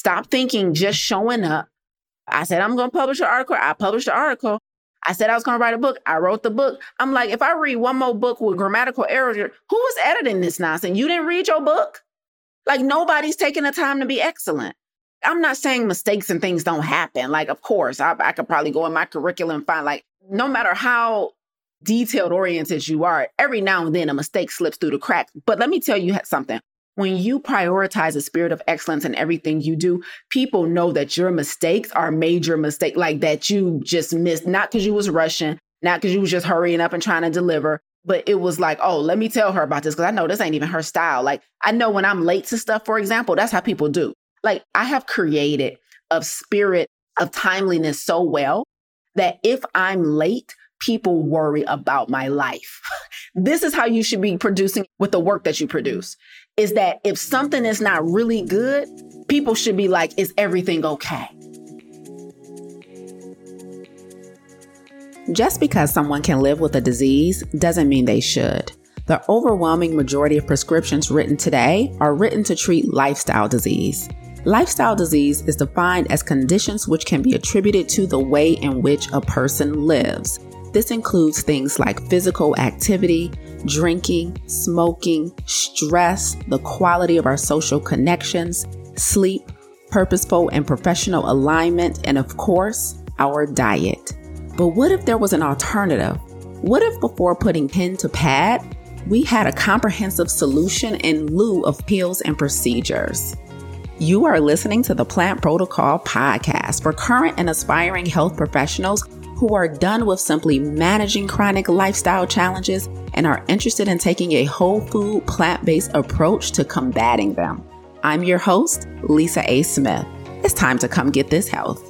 Stop thinking just showing up. I said, I'm going to publish an article. I published the article. I said I was going to write a book. I wrote the book. I'm like, if I read one more book with grammatical errors, who was editing this nonsense? You didn't read your book? Like, nobody's taking the time to be excellent. I'm not saying mistakes and things don't happen. Like, of course, I, I could probably go in my curriculum and find, like, no matter how detailed oriented you are, every now and then a mistake slips through the cracks. But let me tell you something. When you prioritize a spirit of excellence in everything you do, people know that your mistakes are major mistake, like that you just missed, not because you was rushing, not because you was just hurrying up and trying to deliver, but it was like, oh, let me tell her about this because I know this ain't even her style. Like I know when I'm late to stuff, for example, that's how people do. Like I have created a spirit of timeliness so well that if I'm late, people worry about my life. this is how you should be producing with the work that you produce. Is that if something is not really good, people should be like, is everything okay? Just because someone can live with a disease doesn't mean they should. The overwhelming majority of prescriptions written today are written to treat lifestyle disease. Lifestyle disease is defined as conditions which can be attributed to the way in which a person lives. This includes things like physical activity, drinking, smoking, stress, the quality of our social connections, sleep, purposeful and professional alignment, and of course, our diet. But what if there was an alternative? What if before putting pen to pad, we had a comprehensive solution in lieu of pills and procedures? You are listening to the Plant Protocol podcast for current and aspiring health professionals who are done with simply managing chronic lifestyle challenges and are interested in taking a whole food, plant based approach to combating them. I'm your host, Lisa A. Smith. It's time to come get this health.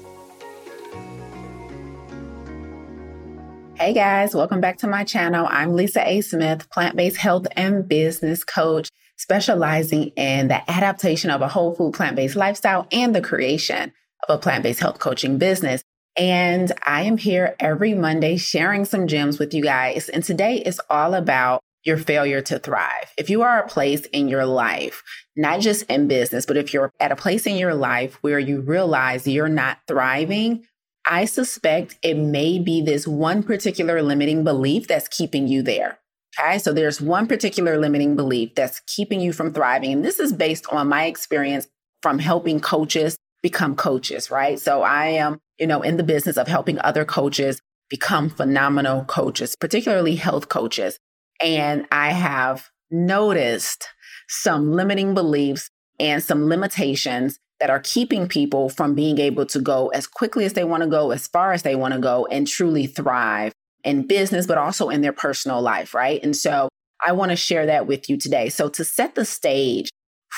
Hey guys, welcome back to my channel. I'm Lisa A. Smith, plant based health and business coach specializing in the adaptation of a whole food plant based lifestyle and the creation of a plant based health coaching business. And I am here every Monday sharing some gems with you guys. And today is all about your failure to thrive. If you are a place in your life, not just in business, but if you're at a place in your life where you realize you're not thriving, I suspect it may be this one particular limiting belief that's keeping you there. Okay. So there's one particular limiting belief that's keeping you from thriving. And this is based on my experience from helping coaches become coaches, right? So I am, you know, in the business of helping other coaches become phenomenal coaches, particularly health coaches. And I have noticed some limiting beliefs and some limitations that are keeping people from being able to go as quickly as they want to go, as far as they want to go, and truly thrive in business, but also in their personal life, right? And so I want to share that with you today. So, to set the stage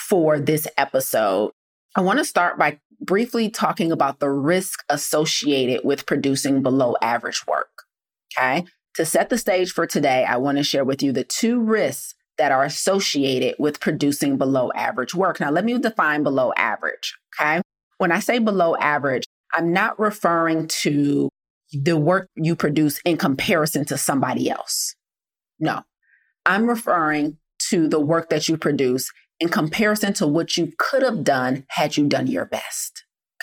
for this episode, I want to start by briefly talking about the risk associated with producing below average work. Okay. To set the stage for today, I want to share with you the two risks that are associated with producing below average work. Now, let me define below average. Okay. When I say below average, I'm not referring to the work you produce in comparison to somebody else. No, I'm referring to the work that you produce in comparison to what you could have done had you done your best.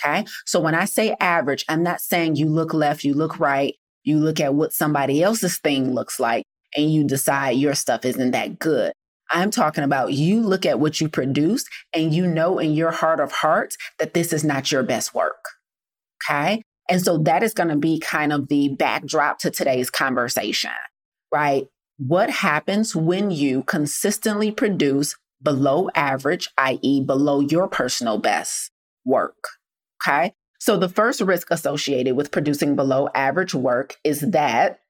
Okay. So when I say average, I'm not saying you look left, you look right, you look at what somebody else's thing looks like, and you decide your stuff isn't that good. I'm talking about you look at what you produce and you know in your heart of hearts that this is not your best work. Okay. And so that is going to be kind of the backdrop to today's conversation, right? What happens when you consistently produce below average, i.e., below your personal best work? Okay. So the first risk associated with producing below average work is that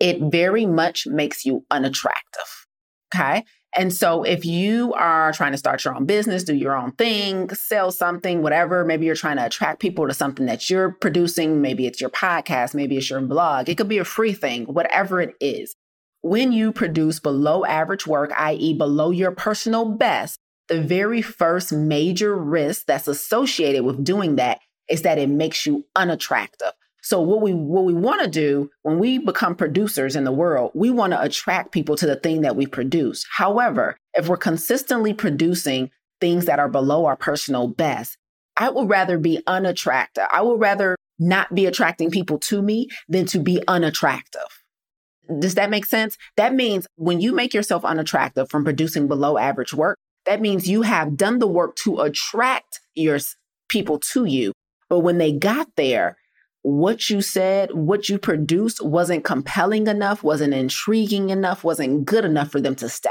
it very much makes you unattractive. Okay. And so if you are trying to start your own business, do your own thing, sell something, whatever, maybe you're trying to attract people to something that you're producing, maybe it's your podcast, maybe it's your blog, it could be a free thing, whatever it is. When you produce below average work, i.e., below your personal best, the very first major risk that's associated with doing that is that it makes you unattractive. So what we what we want to do when we become producers in the world, we want to attract people to the thing that we produce. However, if we're consistently producing things that are below our personal best, I would rather be unattractive. I would rather not be attracting people to me than to be unattractive. Does that make sense? That means when you make yourself unattractive from producing below average work, that means you have done the work to attract your people to you. But when they got there, what you said, what you produced wasn't compelling enough, wasn't intriguing enough, wasn't good enough for them to stay.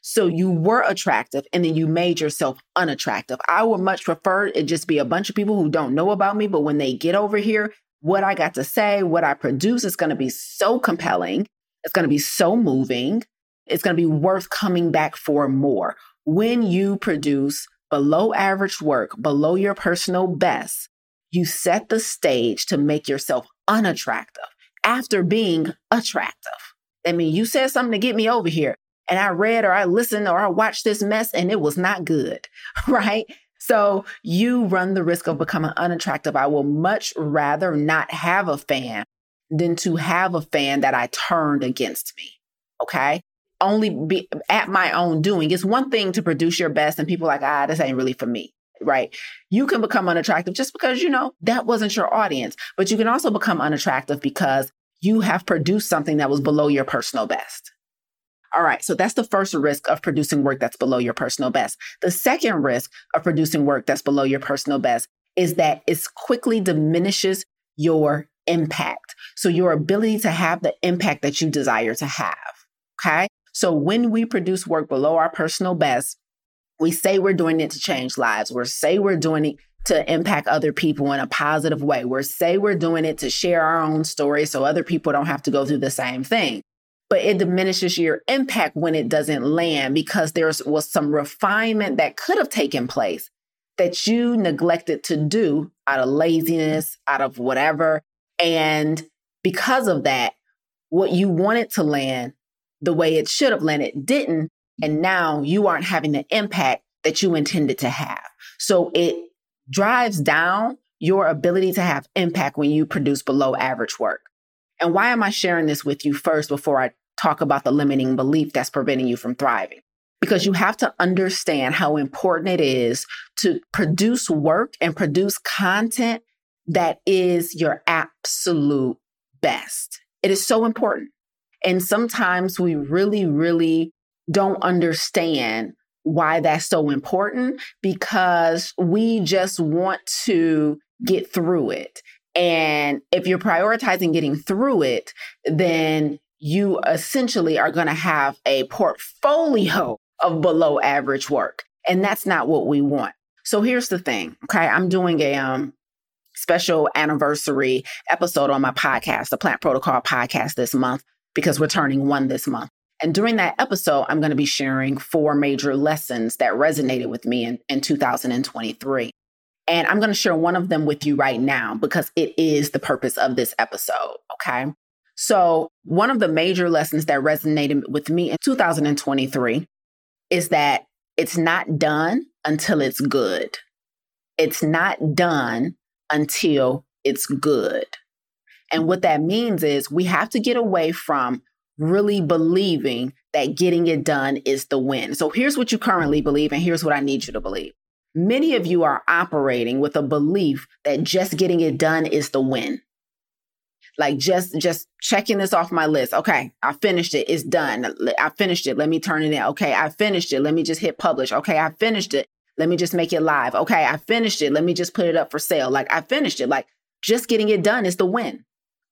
So you were attractive and then you made yourself unattractive. I would much prefer it just be a bunch of people who don't know about me, but when they get over here, what I got to say, what I produce is going to be so compelling. It's going to be so moving. It's going to be worth coming back for more. When you produce below average work, below your personal best, you set the stage to make yourself unattractive after being attractive. I mean, you said something to get me over here, and I read or I listened or I watched this mess and it was not good, right? So you run the risk of becoming unattractive. I will much rather not have a fan than to have a fan that I turned against me. Okay. Only be at my own doing. It's one thing to produce your best and people like, ah, this ain't really for me. Right. You can become unattractive just because, you know, that wasn't your audience. But you can also become unattractive because you have produced something that was below your personal best. All right. So that's the first risk of producing work that's below your personal best. The second risk of producing work that's below your personal best is that it quickly diminishes your impact. So your ability to have the impact that you desire to have. Okay. So when we produce work below our personal best, we say we're doing it to change lives. We say we're doing it to impact other people in a positive way. We say we're doing it to share our own story so other people don't have to go through the same thing but it diminishes your impact when it doesn't land because there was some refinement that could have taken place that you neglected to do out of laziness, out of whatever. And because of that, what you wanted to land the way it should have landed didn't. And now you aren't having the impact that you intended to have. So it drives down your ability to have impact when you produce below average work. And why am I sharing this with you first before I talk about the limiting belief that's preventing you from thriving. Because you have to understand how important it is to produce work and produce content that is your absolute best. It is so important. And sometimes we really, really don't understand why that's so important because we just want to get through it. And if you're prioritizing getting through it, then you essentially are going to have a portfolio of below average work. And that's not what we want. So here's the thing. Okay. I'm doing a um, special anniversary episode on my podcast, the Plant Protocol podcast this month, because we're turning one this month. And during that episode, I'm going to be sharing four major lessons that resonated with me in, in 2023. And I'm going to share one of them with you right now because it is the purpose of this episode. Okay. So, one of the major lessons that resonated with me in 2023 is that it's not done until it's good. It's not done until it's good. And what that means is we have to get away from really believing that getting it done is the win. So here's what you currently believe, and here's what I need you to believe. Many of you are operating with a belief that just getting it done is the win. Like just just checking this off my list. Okay i finished it. It's done. I finished it. Let me turn it in. Okay i finished it. Let me just hit publish. Okay i finished it. Let me just make it live. Okay i finished it. Let me just put it up for sale. Like i finished it. Like just getting it done is the win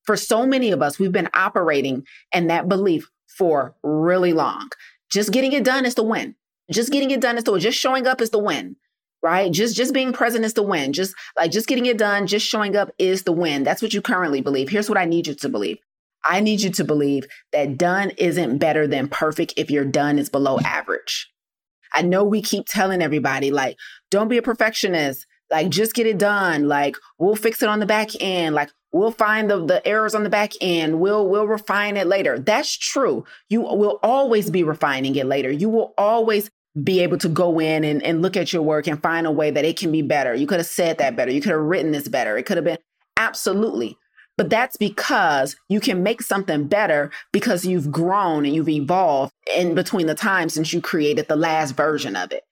for so many of us we've been operating in that belief for really long just getting it done is the win just getting it done is the win just showing up is the win right? Just just being present is the win. Just like just getting it done, just showing up is the win. That's what you currently believe. Here's what I need you to believe. I need you to believe that done isn't better than perfect if your done is below average. I know we keep telling everybody like don't be a perfectionist. Like just get it done. Like we'll fix it on the back end. Like we'll find the, the errors on the back end. We'll we'll refine it later. That's true. You will always be refining it later. You will always be able to go in and, and look at your work and find a way that it can be better. You could have said that better. You could have written this better. It could have been absolutely. But that's because you can make something better because you've grown and you've evolved in between the time since you created the last version of it.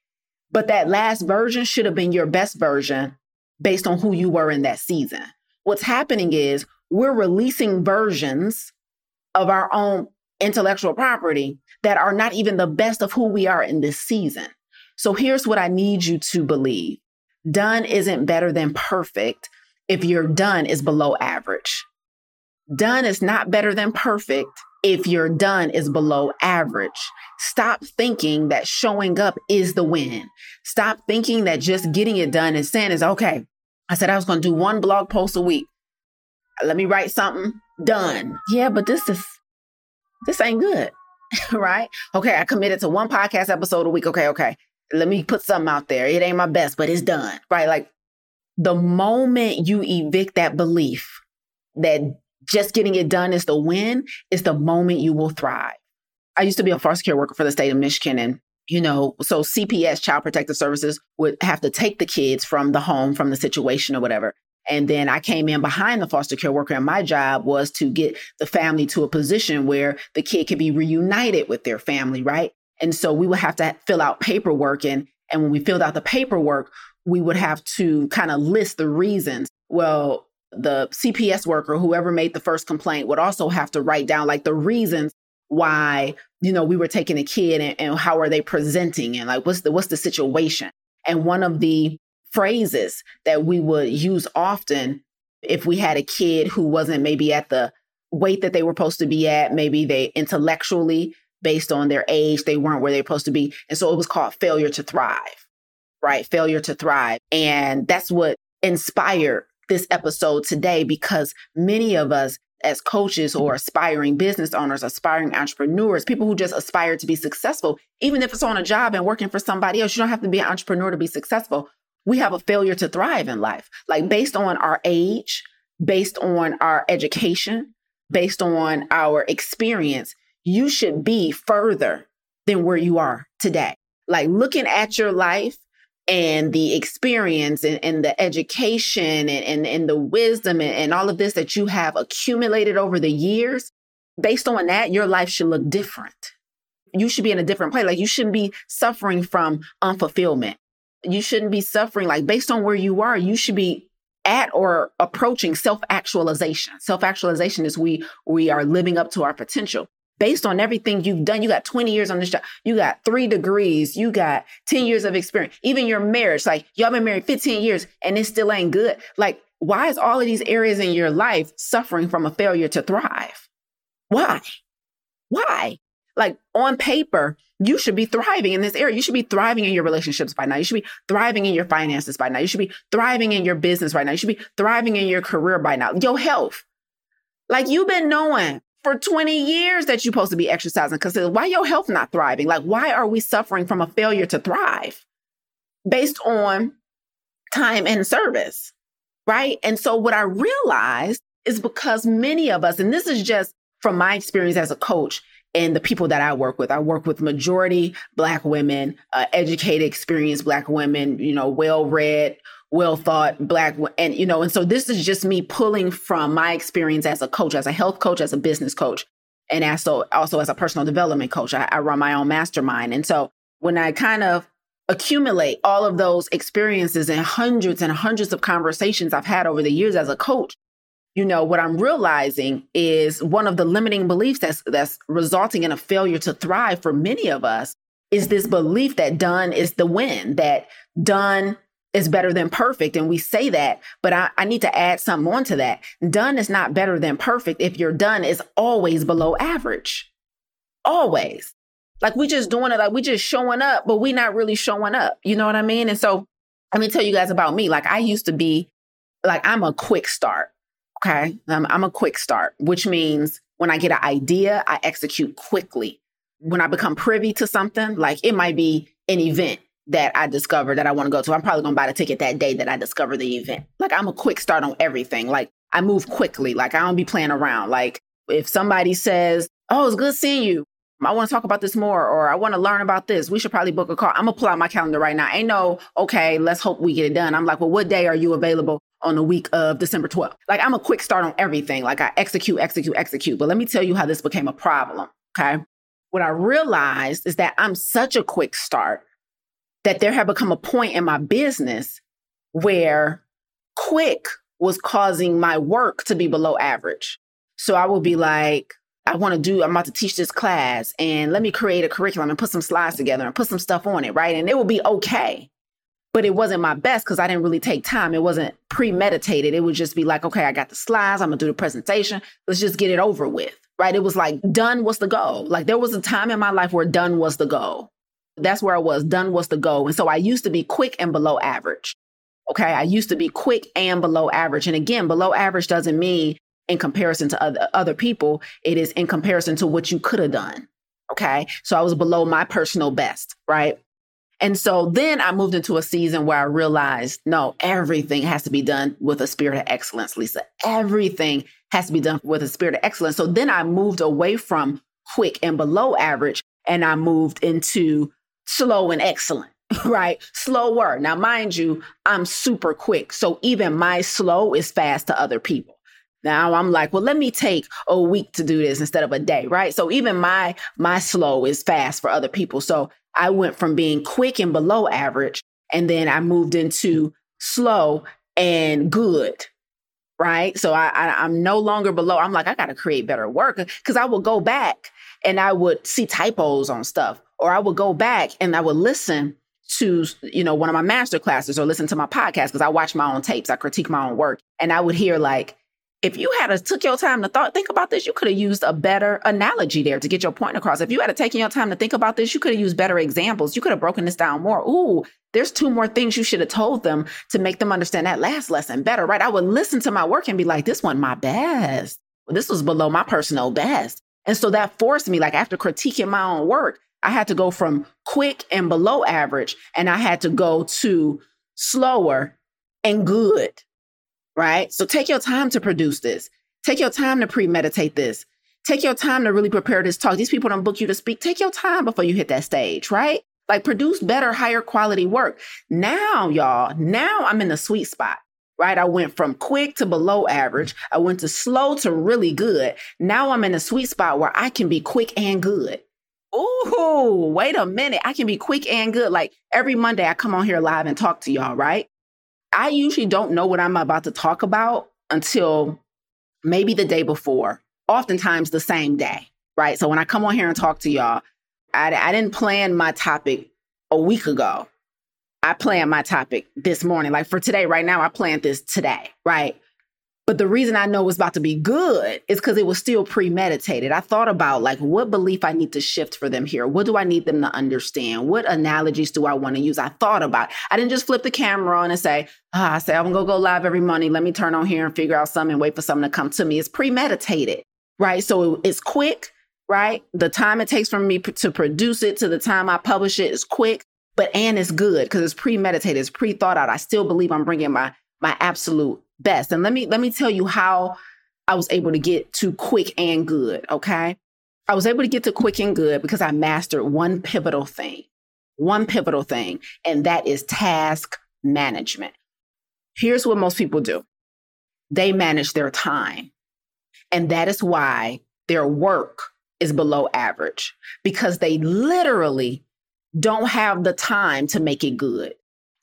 But that last version should have been your best version based on who you were in that season. What's happening is we're releasing versions of our own intellectual property that are not even the best of who we are in this season. So here's what I need you to believe done isn't better than perfect if your done is below average. Done is not better than perfect if your done is below average. Stop thinking that showing up is the win. Stop thinking that just getting it done and saying is okay. I said I was going to do one blog post a week. Let me write something. Done. Yeah, but this is, this ain't good. right? Okay. I committed to one podcast episode a week. Okay. Okay. Let me put something out there. It ain't my best, but it's done. Right? Like the moment you evict that belief that just getting it done is the win, is the moment you will thrive. I used to be a foster care worker for the state of Michigan and you know, so CPS, Child Protective Services, would have to take the kids from the home, from the situation or whatever. And then I came in behind the foster care worker, and my job was to get the family to a position where the kid could be reunited with their family, right? And so we would have to fill out paperwork. And, and when we filled out the paperwork, we would have to kind of list the reasons. Well, the CPS worker, whoever made the first complaint, would also have to write down like the reasons why, you know, we were taking a kid and, and how are they presenting and like what's the what's the situation. And one of the phrases that we would use often if we had a kid who wasn't maybe at the weight that they were supposed to be at, maybe they intellectually, based on their age, they weren't where they're supposed to be. And so it was called failure to thrive, right? Failure to thrive. And that's what inspired this episode today because many of us as coaches or aspiring business owners, aspiring entrepreneurs, people who just aspire to be successful, even if it's on a job and working for somebody else, you don't have to be an entrepreneur to be successful. We have a failure to thrive in life, like based on our age, based on our education, based on our experience. You should be further than where you are today. Like looking at your life and the experience and, and the education and, and, and the wisdom and, and all of this that you have accumulated over the years, based on that, your life should look different. You should be in a different place. Like you shouldn't be suffering from unfulfillment. You shouldn't be suffering like based on where you are, you should be at or approaching self-actualization. Self-actualization is we we are living up to our potential based on everything you've done. You got 20 years on this job. You got three degrees. You got 10 years of experience. Even your marriage, like y'all been married 15 years and it still ain't good. Like, why is all of these areas in your life suffering from a failure to thrive? Why? Why? Like on paper, you should be thriving in this area. You should be thriving in your relationships by now. You should be thriving in your finances by now. You should be thriving in your business right now. You should be thriving in your career by now. Your health. Like you've been knowing for 20 years that you're supposed to be exercising because why your health not thriving? Like, why are we suffering from a failure to thrive based on time and service? Right. And so what I realized is because many of us, and this is just from my experience as a coach and the people that I work with, I work with majority Black women, uh, educated, experienced Black women, you know, well read, well thought black and you know and so this is just me pulling from my experience as a coach as a health coach as a business coach and also also as a personal development coach. I, I run my own mastermind. And so when i kind of accumulate all of those experiences and hundreds and hundreds of conversations i've had over the years as a coach you know what i'm realizing is one of the limiting beliefs that's that's resulting in a failure to thrive for many of us is this belief that done is the win that done is better than perfect. And we say that, but I, I, need to add something onto that. Done is not better than perfect if your done is always below average. Always. Like we just doing it, like we just showing up, but we not really showing up. You know what I mean? And so let me tell you guys about me. Like I used to be like I'm a quick start. Okay. I'm a quick start, which means when I get an idea, I execute quickly. When I become privy to something, like it might be an event that I discover that I want to go to. I'm probably going to buy the ticket that day that I discover the event. Like I'm a quick start on everything. Like I move quickly. Like I don't be playing around. Like if somebody says, "Oh, it's good seeing you. I want to talk about this more," or "I want to learn about this," we should probably book a call. I'm gonna pull out my calendar right now. Ain't no okay. Let's hope we get it done. I'm like, well, what day are you available on the week of December 12th? Like I'm a quick start on everything. Like I execute, execute, execute. But let me tell you how this became a problem. Okay. What I realized is that I'm such a quick start that there had become a point in my business where quick was causing my work to be below average. So I would be like, I want to do, I'm about to teach this class and let me create a curriculum and put some slides together and put some stuff on it, right? And it will be okay. But it wasn't my best because I didn't really take time. It wasn't premeditated. It would just be like, okay, I got the slides. I'm going to do the presentation. Let's just get it over with, right? It was like done was the goal. Like there was a time in my life where done was the goal. That's where I was. Done was the goal. And so I used to be quick and below average. Okay. I used to be quick and below average. And again, below average doesn't mean in comparison to other, other people, it is in comparison to what you could have done. Okay. So I was below my personal best, right? And so then I moved into a season where I realized no, everything has to be done with a spirit of excellence, Lisa. Everything has to be done with a spirit of excellence. So then I moved away from quick and below average and I moved into slow and excellent, right? Slower. Now, mind you, I'm super quick. So even my slow is fast to other people. Now I'm like, well, let me take a week to do this instead of a day, right? So even my my slow is fast for other people. So I went from being quick and below average, and then I moved into slow and good, right? So I, I am no longer below. I'm like, I got to create better work because I would go back and I would see typos on stuff, or I would go back and I would listen to you know one of my master classes or listen to my podcast because I watch my own tapes, I critique my own work, and I would hear like if you had to took your time to thought, think about this, you could have used a better analogy there to get your point across. If you had taken your time to think about this, you could have used better examples. You could have broken this down more. Ooh, there's two more things you should have told them to make them understand that last lesson better, right? I would listen to my work and be like, this one my best. This was below my personal best. And so that forced me, like after critiquing my own work, I had to go from quick and below average, and I had to go to slower and good right? So take your time to produce this. Take your time to premeditate this. Take your time to really prepare this talk. These people don't book you to speak. Take your time before you hit that stage, right? Like produce better, higher quality work. Now, y'all, now I'm in the sweet spot, right? I went from quick to below average. I went to slow to really good. Now I'm in a sweet spot where I can be quick and good. Ooh, wait a minute. I can be quick and good. Like every Monday, I come on here live and talk to y'all, right? I usually don't know what I'm about to talk about until maybe the day before, oftentimes the same day, right? So when I come on here and talk to y'all, I, I didn't plan my topic a week ago. I planned my topic this morning. Like for today, right now, I planned this today, right? But the reason I know it's about to be good is because it was still premeditated. I thought about like what belief I need to shift for them here. What do I need them to understand? What analogies do I want to use? I thought about. I didn't just flip the camera on and say, ah, I say I'm gonna go live every Monday. Let me turn on here and figure out something and wait for something to come to me. It's premeditated, right? So it's quick, right? The time it takes for me to produce it to the time I publish it is quick, but and it's good because it's premeditated, it's pre-thought out. I still believe I'm bringing my my absolute best. And let me let me tell you how I was able to get to quick and good, okay? I was able to get to quick and good because I mastered one pivotal thing. One pivotal thing, and that is task management. Here's what most people do. They manage their time. And that is why their work is below average because they literally don't have the time to make it good.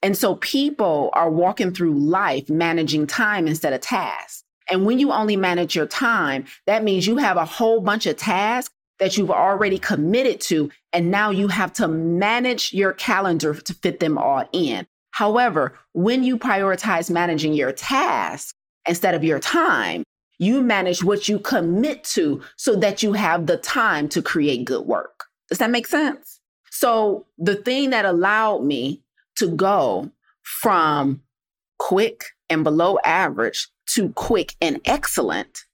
And so people are walking through life managing time instead of tasks. And when you only manage your time, that means you have a whole bunch of tasks that you've already committed to. And now you have to manage your calendar to fit them all in. However, when you prioritize managing your tasks instead of your time, you manage what you commit to so that you have the time to create good work. Does that make sense? So the thing that allowed me to go from quick and below average to quick and excellent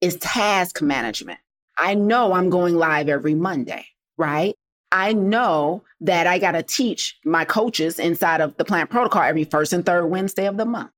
is task management. I know I'm going live every Monday, right? I know that I got to teach my coaches inside of the plant protocol every first and third Wednesday of the month.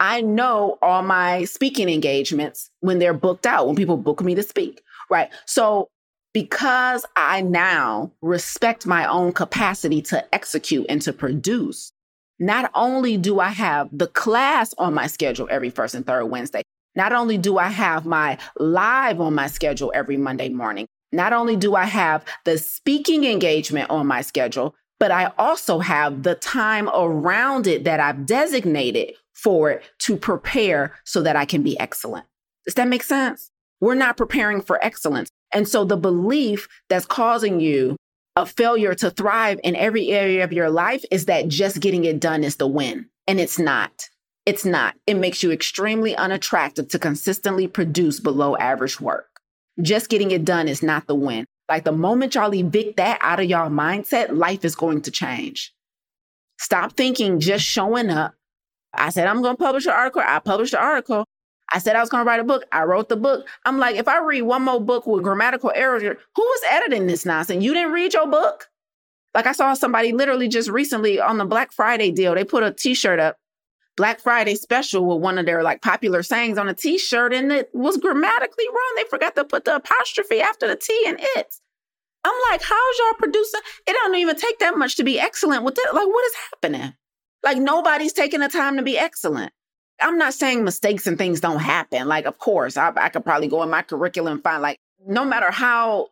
I know all my speaking engagements when they're booked out, when people book me to speak, right? So because I now respect my own capacity to execute and to produce, not only do I have the class on my schedule every first and third Wednesday, not only do I have my live on my schedule every Monday morning, not only do I have the speaking engagement on my schedule, but I also have the time around it that I've designated for it to prepare so that I can be excellent. Does that make sense? We're not preparing for excellence. And so the belief that's causing you a failure to thrive in every area of your life is that just getting it done is the win. And it's not. It's not. It makes you extremely unattractive to consistently produce below average work. Just getting it done is not the win. Like the moment y'all evict that out of y'all mindset, life is going to change. Stop thinking just showing up. I said, I'm going to publish an article. I published the article. I said I was going to write a book. I wrote the book. I'm like, if I read one more book with grammatical errors, who was editing this nonsense? You didn't read your book? Like I saw somebody literally just recently on the Black Friday deal, they put a t-shirt up, Black Friday special with one of their like popular sayings on a t-shirt and it was grammatically wrong. They forgot to put the apostrophe after the T and it. I'm like, how's y'all producing? It don't even take that much to be excellent with it. Like, what is happening? Like nobody's taking the time to be excellent. I'm not saying mistakes and things don't happen. Like, of course, I, I could probably go in my curriculum and find like, no matter how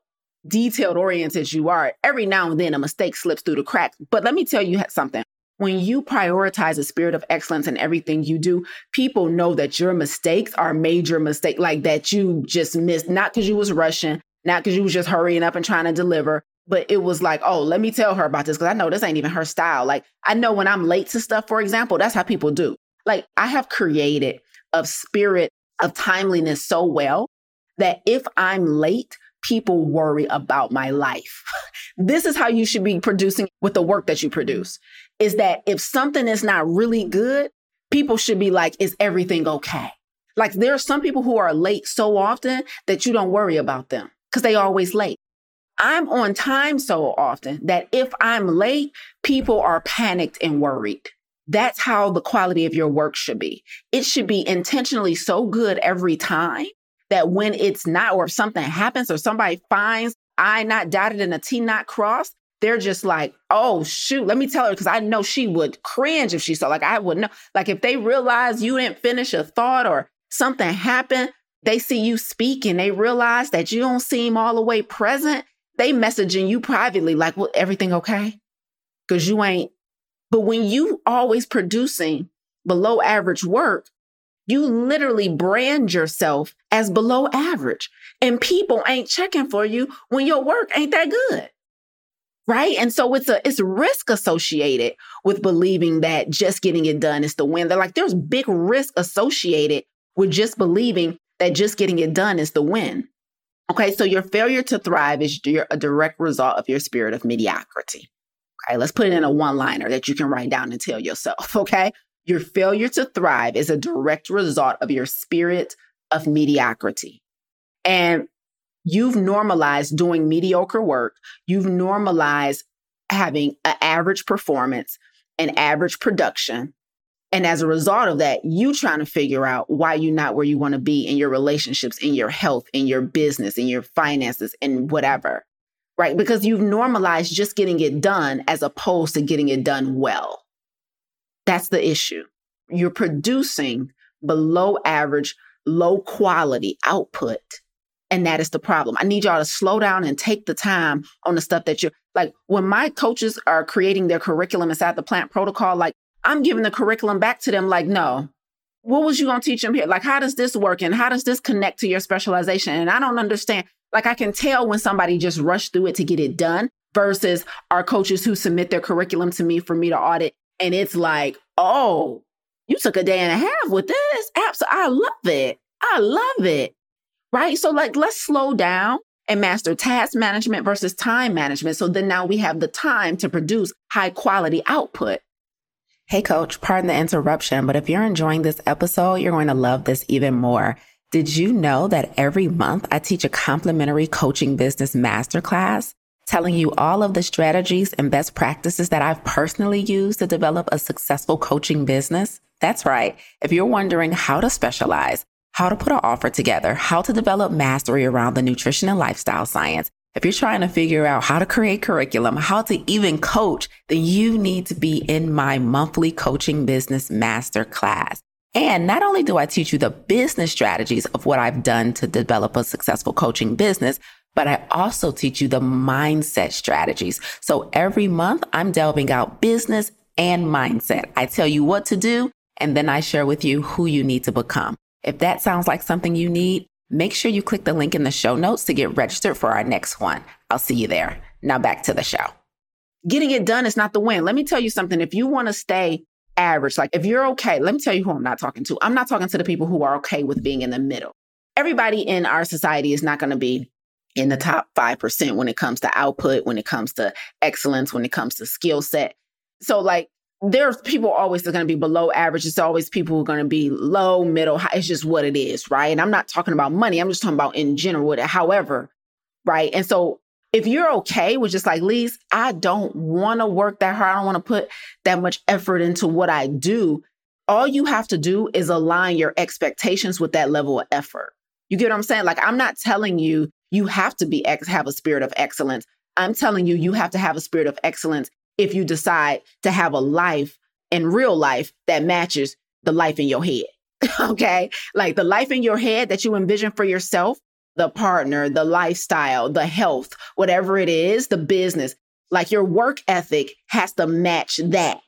detailed oriented you are, every now and then a mistake slips through the cracks. But let me tell you something. When you prioritize a spirit of excellence in everything you do, people know that your mistakes are major mistakes, like that you just missed, not because you was rushing, not because you was just hurrying up and trying to deliver, but it was like, oh, let me tell her about this because I know this ain't even her style. Like I know when I'm late to stuff, for example, that's how people do. Like I have created a spirit of timeliness so well that if I'm late, people worry about my life. this is how you should be producing with the work that you produce is that if something is not really good, people should be like, is everything okay? Like there are some people who are late so often that you don't worry about them because they always late. I'm on time so often that if I'm late, people are panicked and worried. That's how the quality of your work should be. It should be intentionally so good every time that when it's not, or if something happens or somebody finds I not dotted and a T not crossed, they're just like, oh shoot, let me tell her because I know she would cringe if she saw. Like I would know. Like if they realize you didn't finish a thought or something happened, they see you speak and they realize that you don't seem all the way present. They messaging you privately like, well, everything okay? Because you ain't but when you always producing below average work, you literally brand yourself as below average and people ain't checking for you when your work ain't that good. Right. And so it's a, it's risk associated with believing that just getting it done is the win. They're like, there's big risk associated with just believing that just getting it done is the win. Okay. So your failure to thrive is a direct result of your spirit of mediocrity. Okay, let's put it in a one liner that you can write down and tell yourself. Okay. Your failure to thrive is a direct result of your spirit of mediocrity. And you've normalized doing mediocre work. You've normalized having an average performance, an average production. And as a result of that, you trying to figure out why you're not where you want to be in your relationships, in your health, in your business, in your finances, and whatever right? Because you've normalized just getting it done as opposed to getting it done well. That's the issue. You're producing below average, low quality output. And that is the problem. I need y'all to slow down and take the time on the stuff that you're like. When my coaches are creating their curriculum inside the plant protocol, like I'm giving the curriculum back to them, like, no, what was you going to teach them here? Like, how does this work? And how does this connect to your specialization? And I don't understand. Like I can tell when somebody just rushed through it to get it done versus our coaches who submit their curriculum to me for me to audit. And it's like, oh, you took a day and a half with this. Absolutely. I love it. I love it. Right. So like, let's slow down and master task management versus time management. So then now we have the time to produce high quality output. Hey, coach, pardon the interruption, but if you're enjoying this episode, you're going to love this even more. Did you know that every month I teach a complimentary coaching business masterclass telling you all of the strategies and best practices that I've personally used to develop a successful coaching business? That's right. If you're wondering how to specialize, how to put an offer together, how to develop mastery around the nutrition and lifestyle science, if you're trying to figure out how to create curriculum, how to even coach, then you need to be in my monthly coaching business masterclass. And not only do I teach you the business strategies of what I've done to develop a successful coaching business, but I also teach you the mindset strategies. So every month I'm delving out business and mindset. I tell you what to do, and then I share with you who you need to become. If that sounds like something you need, make sure you click the link in the show notes to get registered for our next one. I'll see you there. Now back to the show. Getting it done is not the win. Let me tell you something. If you want to stay average, like if you're okay, let me tell you who I'm not talking to. I'm not talking to the people who are okay with being in the middle. Everybody in our society is not going to be in the top 5% when it comes to output, when it comes to excellence, when it comes to skill set. So, like, there's people always are going to be below average. It's always people who are going to be low, middle, high. It's just what it is, right? And I'm not talking about money. I'm just talking about in general. However, right? And so if you're okay with just like, Lise, I don't want to work that hard. I don't want to put that much effort into what I do. All you have to do is align your expectations with that level of effort. You get what I'm saying? Like, I'm not telling you you have to be ex- have a spirit of excellence. I'm telling you, you have to have a spirit of excellence if you decide to have a life in real life that matches the life in your head. okay. Like the life in your head that you envision for yourself, the partner, the lifestyle, the health, whatever it is, the business, like your work ethic has to match that.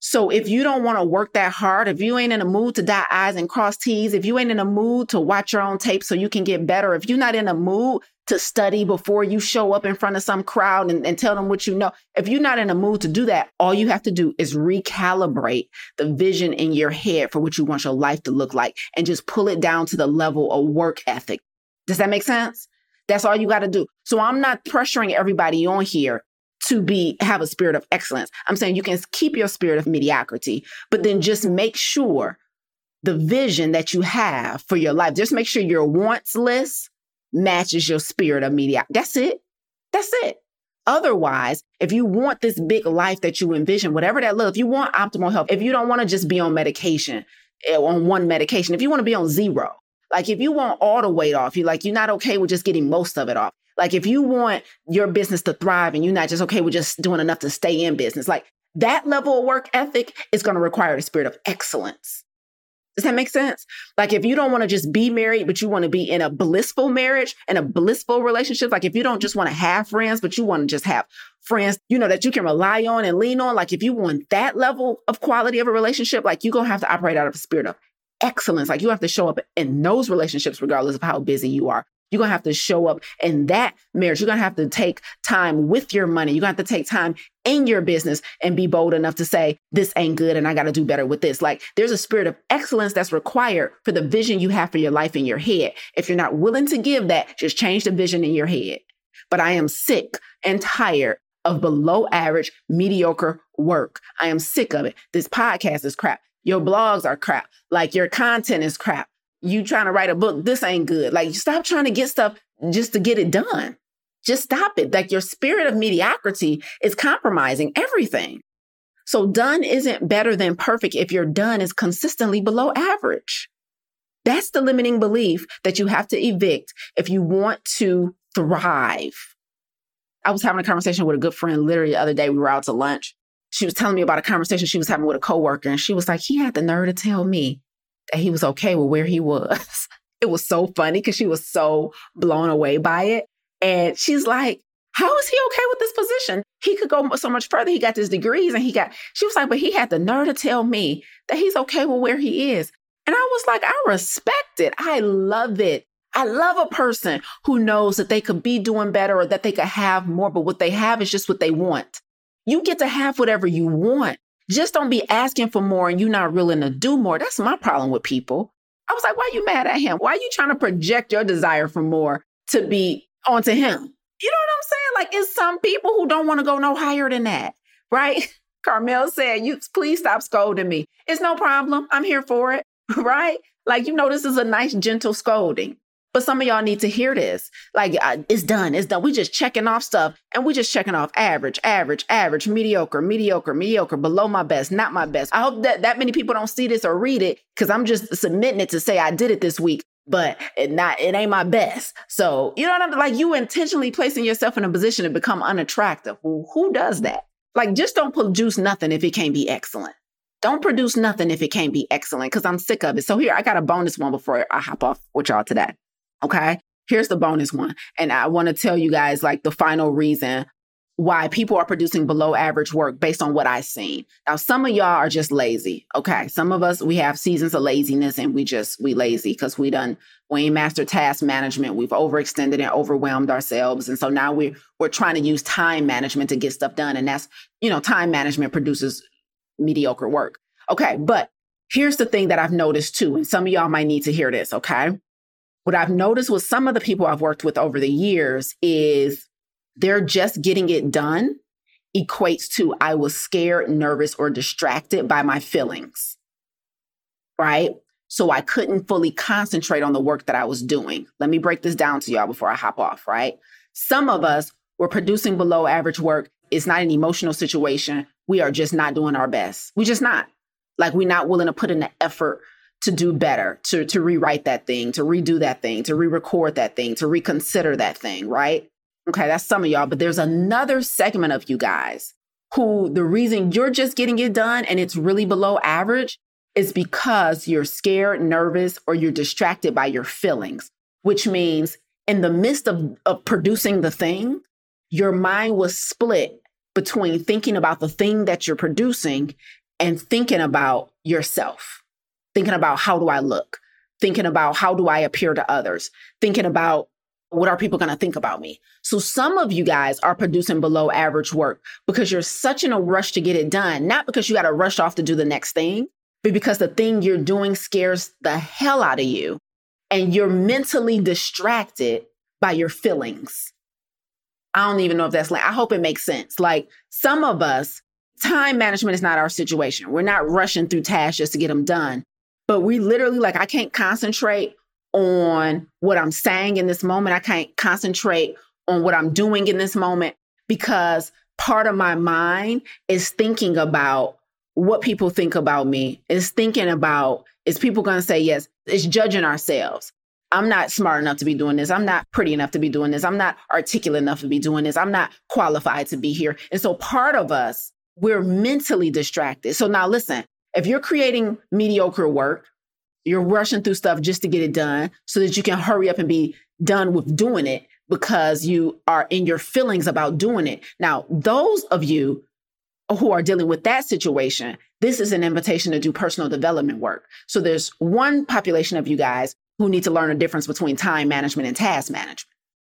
So if you don't want to work that hard, if you ain't in a mood to dot I's and cross T's, if you ain't in a mood to watch your own tape so you can get better, if you're not in a mood to study before you show up in front of some crowd and, and tell them what you know, if you're not in a mood to do that, all you have to do is recalibrate the vision in your head for what you want your life to look like and just pull it down to the level of work ethic. Does that make sense? That's all you got to do. So I'm not pressuring everybody on here to be have a spirit of excellence. I'm saying you can keep your spirit of mediocrity, but then just make sure the vision that you have for your life, just make sure your wants list matches your spirit of mediocrity. That's it. That's it. Otherwise, if you want this big life that you envision, whatever that looks, if you want optimal health, if you don't want to just be on medication, eh, on one medication, if you want to be on zero, like if you want all the weight off, you like you're not okay with just getting most of it off. Like if you want your business to thrive and you're not just okay with just doing enough to stay in business, like that level of work ethic is going to require the spirit of excellence. Does that make sense? Like if you don't want to just be married, but you want to be in a blissful marriage and a blissful relationship, like if you don't just want to have friends, but you want to just have friends, you know, that you can rely on and lean on, like if you want that level of quality of a relationship, like you're going to have to operate out of a spirit of excellence. Like you have to show up in those relationships, regardless of how busy you are. You're going to have to show up in that marriage. You're going to have to take time with your money. You're going to have to take time in your business and be bold enough to say, this ain't good and I got to do better with this. Like there's a spirit of excellence that's required for the vision you have for your life in your head. If you're not willing to give that, just change the vision in your head. But I am sick and tired of below average, mediocre work. I am sick of it. This podcast is crap. Your blogs are crap. Like your content is crap you trying to write a book, this ain't good. Like, you stop trying to get stuff just to get it done. Just stop it. Like, your spirit of mediocrity is compromising everything. So, done isn't better than perfect if your done is consistently below average. That's the limiting belief that you have to evict if you want to thrive. I was having a conversation with a good friend literally the other day. We were out to lunch. She was telling me about a conversation she was having with a coworker, and she was like, he had the nerve to tell me that he was okay with where he was. it was so funny because she was so blown away by it. And she's like, how is he okay with this position? He could go so much further. He got his degrees and he got, she was like, but he had the nerve to tell me that he's okay with where he is. And I was like, I respect it. I love it. I love a person who knows that they could be doing better or that they could have more, but what they have is just what they want. You get to have whatever you want. Just don't be asking for more and you're not willing to do more. That's my problem with people. I was like, why are you mad at him? Why are you trying to project your desire for more to be onto him? You know what I'm saying? Like, it's some people who don't want to go no higher than that, right? Carmel said, you please stop scolding me. It's no problem. I'm here for it, right? Like, you know, this is a nice, gentle scolding. But some of y'all need to hear this. Like, uh, it's done. It's done. We just checking off stuff and we just checking off average, average, average, mediocre, mediocre, mediocre, below my best, not my best. I hope that that many people don't see this or read it because I'm just submitting it to say I did it this week, but it not it ain't my best. So you know what I'm like. You intentionally placing yourself in a position to become unattractive. Well, who does that? Like, just don't produce nothing if it can't be excellent. Don't produce nothing if it can't be excellent because I'm sick of it. So here I got a bonus one before I hop off with y'all today. Okay. here's the bonus one. And I want to tell you guys like the final reason why people are producing below average work based on what I've seen. Now, some of y'all are just lazy. Okay. Some of us, we have seasons of laziness and we just, we lazy because we done, we ain't master task management. We've overextended and overwhelmed ourselves. And so now we're, we're trying to use time management to get stuff done. And that's, you know, time management produces mediocre work. Okay. But here's the thing that I've noticed too. And some of y'all might need to hear this. Okay. What I've noticed with some of the people I've worked with over the years is they're just getting it done equates to I was scared, nervous, or distracted by my feelings. Right? So I couldn't fully concentrate on the work that I was doing. Let me break this down to y'all before I hop off, right? Some of us were producing below average work. It's not an emotional situation. We are just not doing our best. We just not. Like we're not willing to put in the effort to do better, to, to rewrite that thing, to redo that thing, to re-record that thing, to reconsider that thing, right? Okay, that's some of y'all, but there's another segment of you guys who the reason you're just getting it done and it's really below average is because you're scared, nervous, or you're distracted by your feelings, which means in the midst of, of producing the thing, your mind was split between thinking about the thing that you're producing and thinking about yourself, thinking about how do I look, thinking about how do I appear to others, thinking about what are people going to think about me? So some of you guys are producing below average work because you're such in a rush to get it done, not because you got to rush off to do the next thing, but because the thing you're doing scares the hell out of you and you're mentally distracted by your feelings. I don't even know if that's like, I hope it makes sense. Like some of us, time management is not our situation. We're not rushing through tasks just to get them done, but we literally like, I can't concentrate on what I'm saying in this moment. I can't concentrate on what I'm doing in this moment because part of my mind is thinking about what people think about me, is thinking about, is people going to say yes? It's judging ourselves. I'm not smart enough to be doing this. I'm not pretty enough to be doing this. I'm not articulate enough to be doing this. I'm not qualified to be here. And so part of us, we're mentally distracted. So now listen, if you're creating mediocre work, you're rushing through stuff just to get it done so that you can hurry up and be done with doing it because you are in your feelings about doing it. Now, those of you who are dealing with that situation, this is an invitation to do personal development work. So there's one population of you guys who need to learn a difference between time management and task management.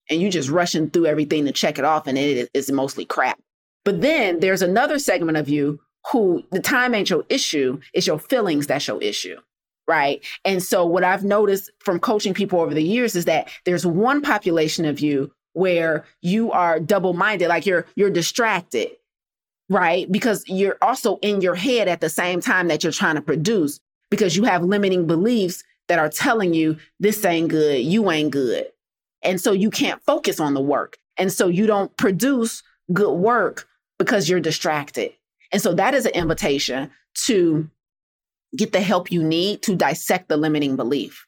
And you just rushing through everything to check it off and it is mostly crap. But then there's another segment of you who the time ain't your issue, it's your feelings that's your issue right? And so what I've noticed from coaching people over the years is that there's one population of you where you are double-minded, like you're you're distracted, right? Because you're also in your head at the same time that you're trying to produce because you have limiting beliefs that are telling you this ain't good, you ain't good. And so you can't focus on the work. And so you don't produce good work because you're distracted. And so that is an invitation to get the help you need to dissect the limiting belief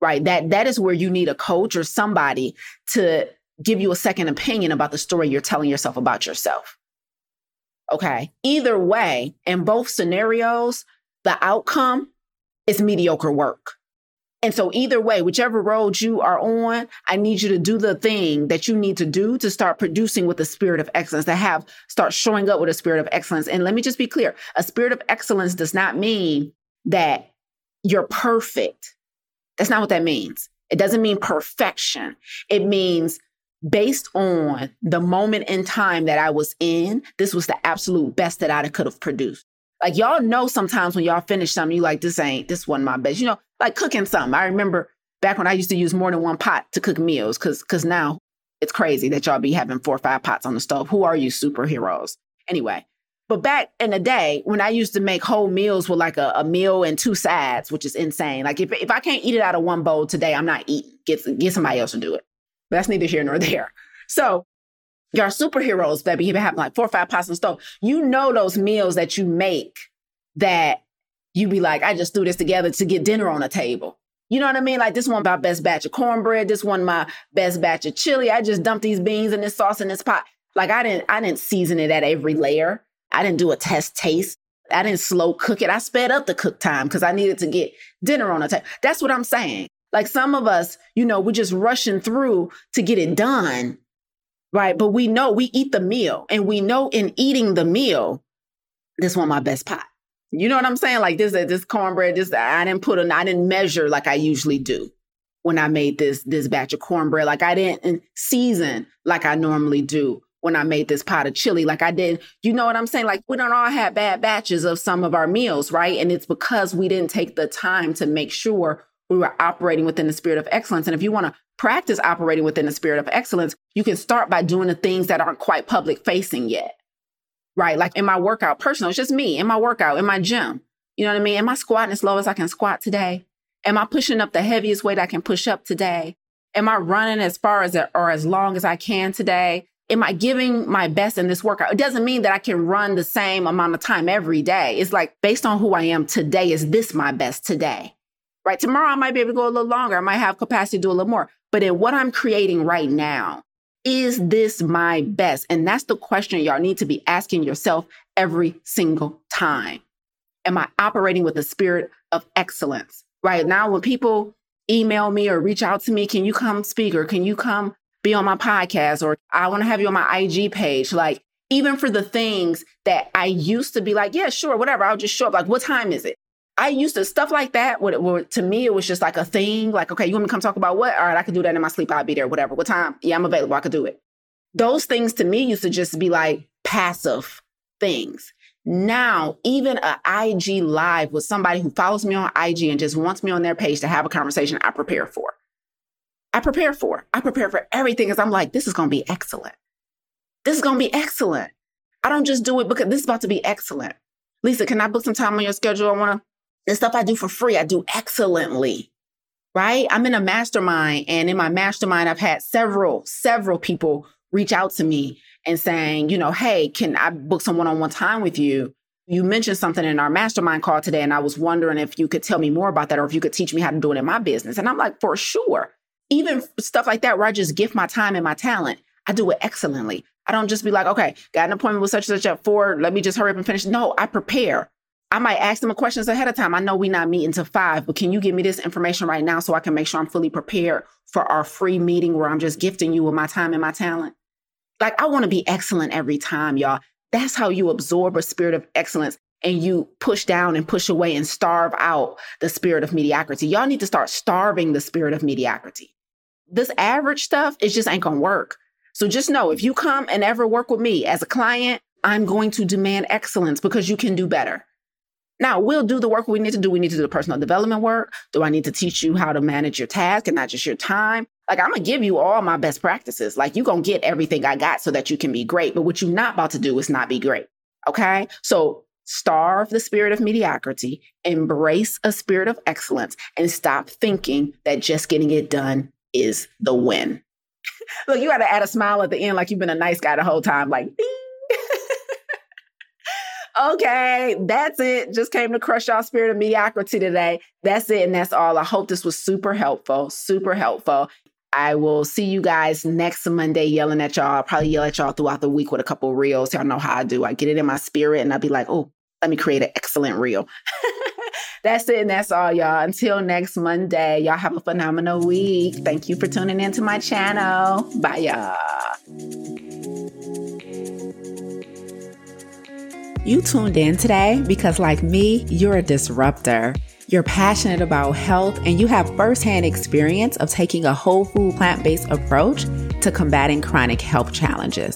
right? That that is where you need a coach or somebody to give you a second opinion about the story you're telling yourself about yourself. Okay? Either way in both scenarios the outcome is mediocre work and so either way whichever road you are on i need you to do the thing that you need to do to start producing with the spirit of excellence to have start showing up with a spirit of excellence and let me just be clear a spirit of excellence does not mean that you're perfect. That's not what that means. It doesn't mean perfection. It means based on the moment in time that I was in, this was the absolute best that I could have produced. Like y'all know sometimes when y'all finish something, you like, this ain't, this wasn't my best. You know, like cooking something. I remember back when I used to use more than one pot to cook meals, cause cause now it's crazy that y'all be having four or five pots on the stove. Who are you superheroes? Anyway, but back in the day, when I used to make whole meals with like a, a, meal and two sides, which is insane. Like if, if I can't eat it out of one bowl today, I'm not eating. Get, get somebody else to do it. But that's neither here nor there. So your superheroes that be having like four or five pots the stove. You know those meals that you make that you be like, I just threw this together to get dinner on the table. You know what I mean? Like this one my best batch of cornbread, this one my best batch of chili. I just dumped these beans and this sauce in this pot. Like I didn't I didn't season it at every layer. I didn't do a test taste. I didn't slow cook it. I sped up the cook time because I needed to get dinner on the table. That's what I'm saying. Like some of us, you know, we're just rushing through to get it done. Right. But we know we eat the meal and we know in eating the meal, this one my best pot. You know what I'm saying? Like this, this cornbread, this I didn't put I didn't measure like I usually do when I made this this batch of cornbread. Like I didn't season like I normally do when I made this pot of chili. Like I did, you know what I'm saying? Like we don't all have bad batches of some of our meals, right? And it's because we didn't take the time to make sure we were operating within the spirit of excellence. And if you want to practice operating within the spirit of excellence, you can start by doing the things that aren't quite public facing yet right? Like in my workout, personal, it's just me in my workout, in my gym. You know what I mean? Am I squatting as low as I can squat today? Am I pushing up the heaviest weight I can push up today? Am I running as far as or as long as I can today? Am I giving my best in this workout? It doesn't mean that I can run the same amount of time every day. It's like based on who I am today, is this my best today? Right? Tomorrow I might be able to go a little longer. I might have capacity to do a little more. But in what I'm creating right now, is this my best? And that's the question y'all need to be asking yourself every single time. Am I operating with the spirit of excellence? Right now, when people email me or reach out to me, can you come speak or can you come be on my podcast or I want to have you on my IG page? Like, even for the things that I used to be like, yeah, sure, whatever, I'll just show up. Like, what time is it? I used to stuff like that. What, what to me, it was just like a thing. Like, okay, you want me to come talk about what? All right, I can do that in my sleep. I'll be there. Whatever. What time? Yeah, I'm available. I could do it. Those things to me used to just be like passive things. Now, even a IG live with somebody who follows me on IG and just wants me on their page to have a conversation, I prepare for. I prepare for. I prepare for everything because I'm like, this is going to be excellent. This is going to be excellent. I don't just do it because this is about to be excellent. Lisa, can I book some time on your schedule? I want to the stuff I do for free, I do excellently. Right? I'm in a mastermind, and in my mastermind, I've had several, several people reach out to me and saying, you know, hey, can I book some one on one time with you? You mentioned something in our mastermind call today, and I was wondering if you could tell me more about that or if you could teach me how to do it in my business. And I'm like, for sure. Even stuff like that, where I just gift my time and my talent, I do it excellently. I don't just be like, okay, got an appointment with such and such at four. Let me just hurry up and finish. No, I prepare. I might ask them questions ahead of time. I know we're not meeting till five, but can you give me this information right now so I can make sure I'm fully prepared for our free meeting where I'm just gifting you with my time and my talent? Like, I want to be excellent every time, y'all. That's how you absorb a spirit of excellence and you push down and push away and starve out the spirit of mediocrity. Y'all need to start starving the spirit of mediocrity. This average stuff, it just ain't gonna work. So just know if you come and ever work with me as a client, I'm going to demand excellence because you can do better. Now, we'll do the work we need to do. We need to do the personal development work. Do I need to teach you how to manage your task and not just your time? Like, I'm going to give you all my best practices. Like, you're going to get everything I got so that you can be great. But what you're not about to do is not be great. Okay. So, starve the spirit of mediocrity, embrace a spirit of excellence, and stop thinking that just getting it done is the win. Look, you got to add a smile at the end like you've been a nice guy the whole time. Like, okay, that's it. Just came to crush y'all spirit of mediocrity today. That's it. And that's all. I hope this was super helpful, super helpful. I will see you guys next Monday yelling at y'all. I'll probably yell at y'all throughout the week with a couple reels. Y'all know how I do. I get it in my spirit and I'll be like, oh, let me create an excellent reel. that's it. And that's all, y'all. Until next Monday, y'all have a phenomenal week. Thank you for tuning into my channel. Bye, y'all. You tuned in today because, like me, you're a disruptor. You're passionate about health and you have firsthand experience of taking a whole food plant based approach to combating chronic health challenges.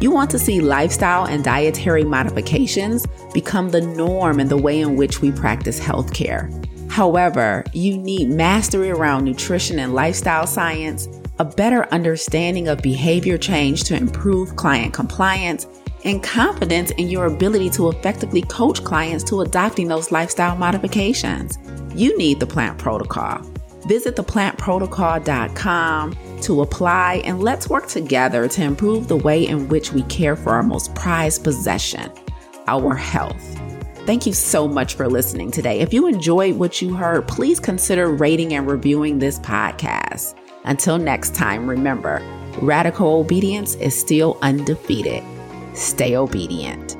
You want to see lifestyle and dietary modifications become the norm in the way in which we practice healthcare. However, you need mastery around nutrition and lifestyle science, a better understanding of behavior change to improve client compliance, and confidence in your ability to effectively coach clients to adopting those lifestyle modifications. You need the plant protocol. Visit theplantprotocol.com to apply and let's work together to improve the way in which we care for our most prized possession, our health. Thank you so much for listening today. If you enjoyed what you heard, please consider rating and reviewing this podcast. Until next time, remember, radical obedience is still undefeated. Stay obedient.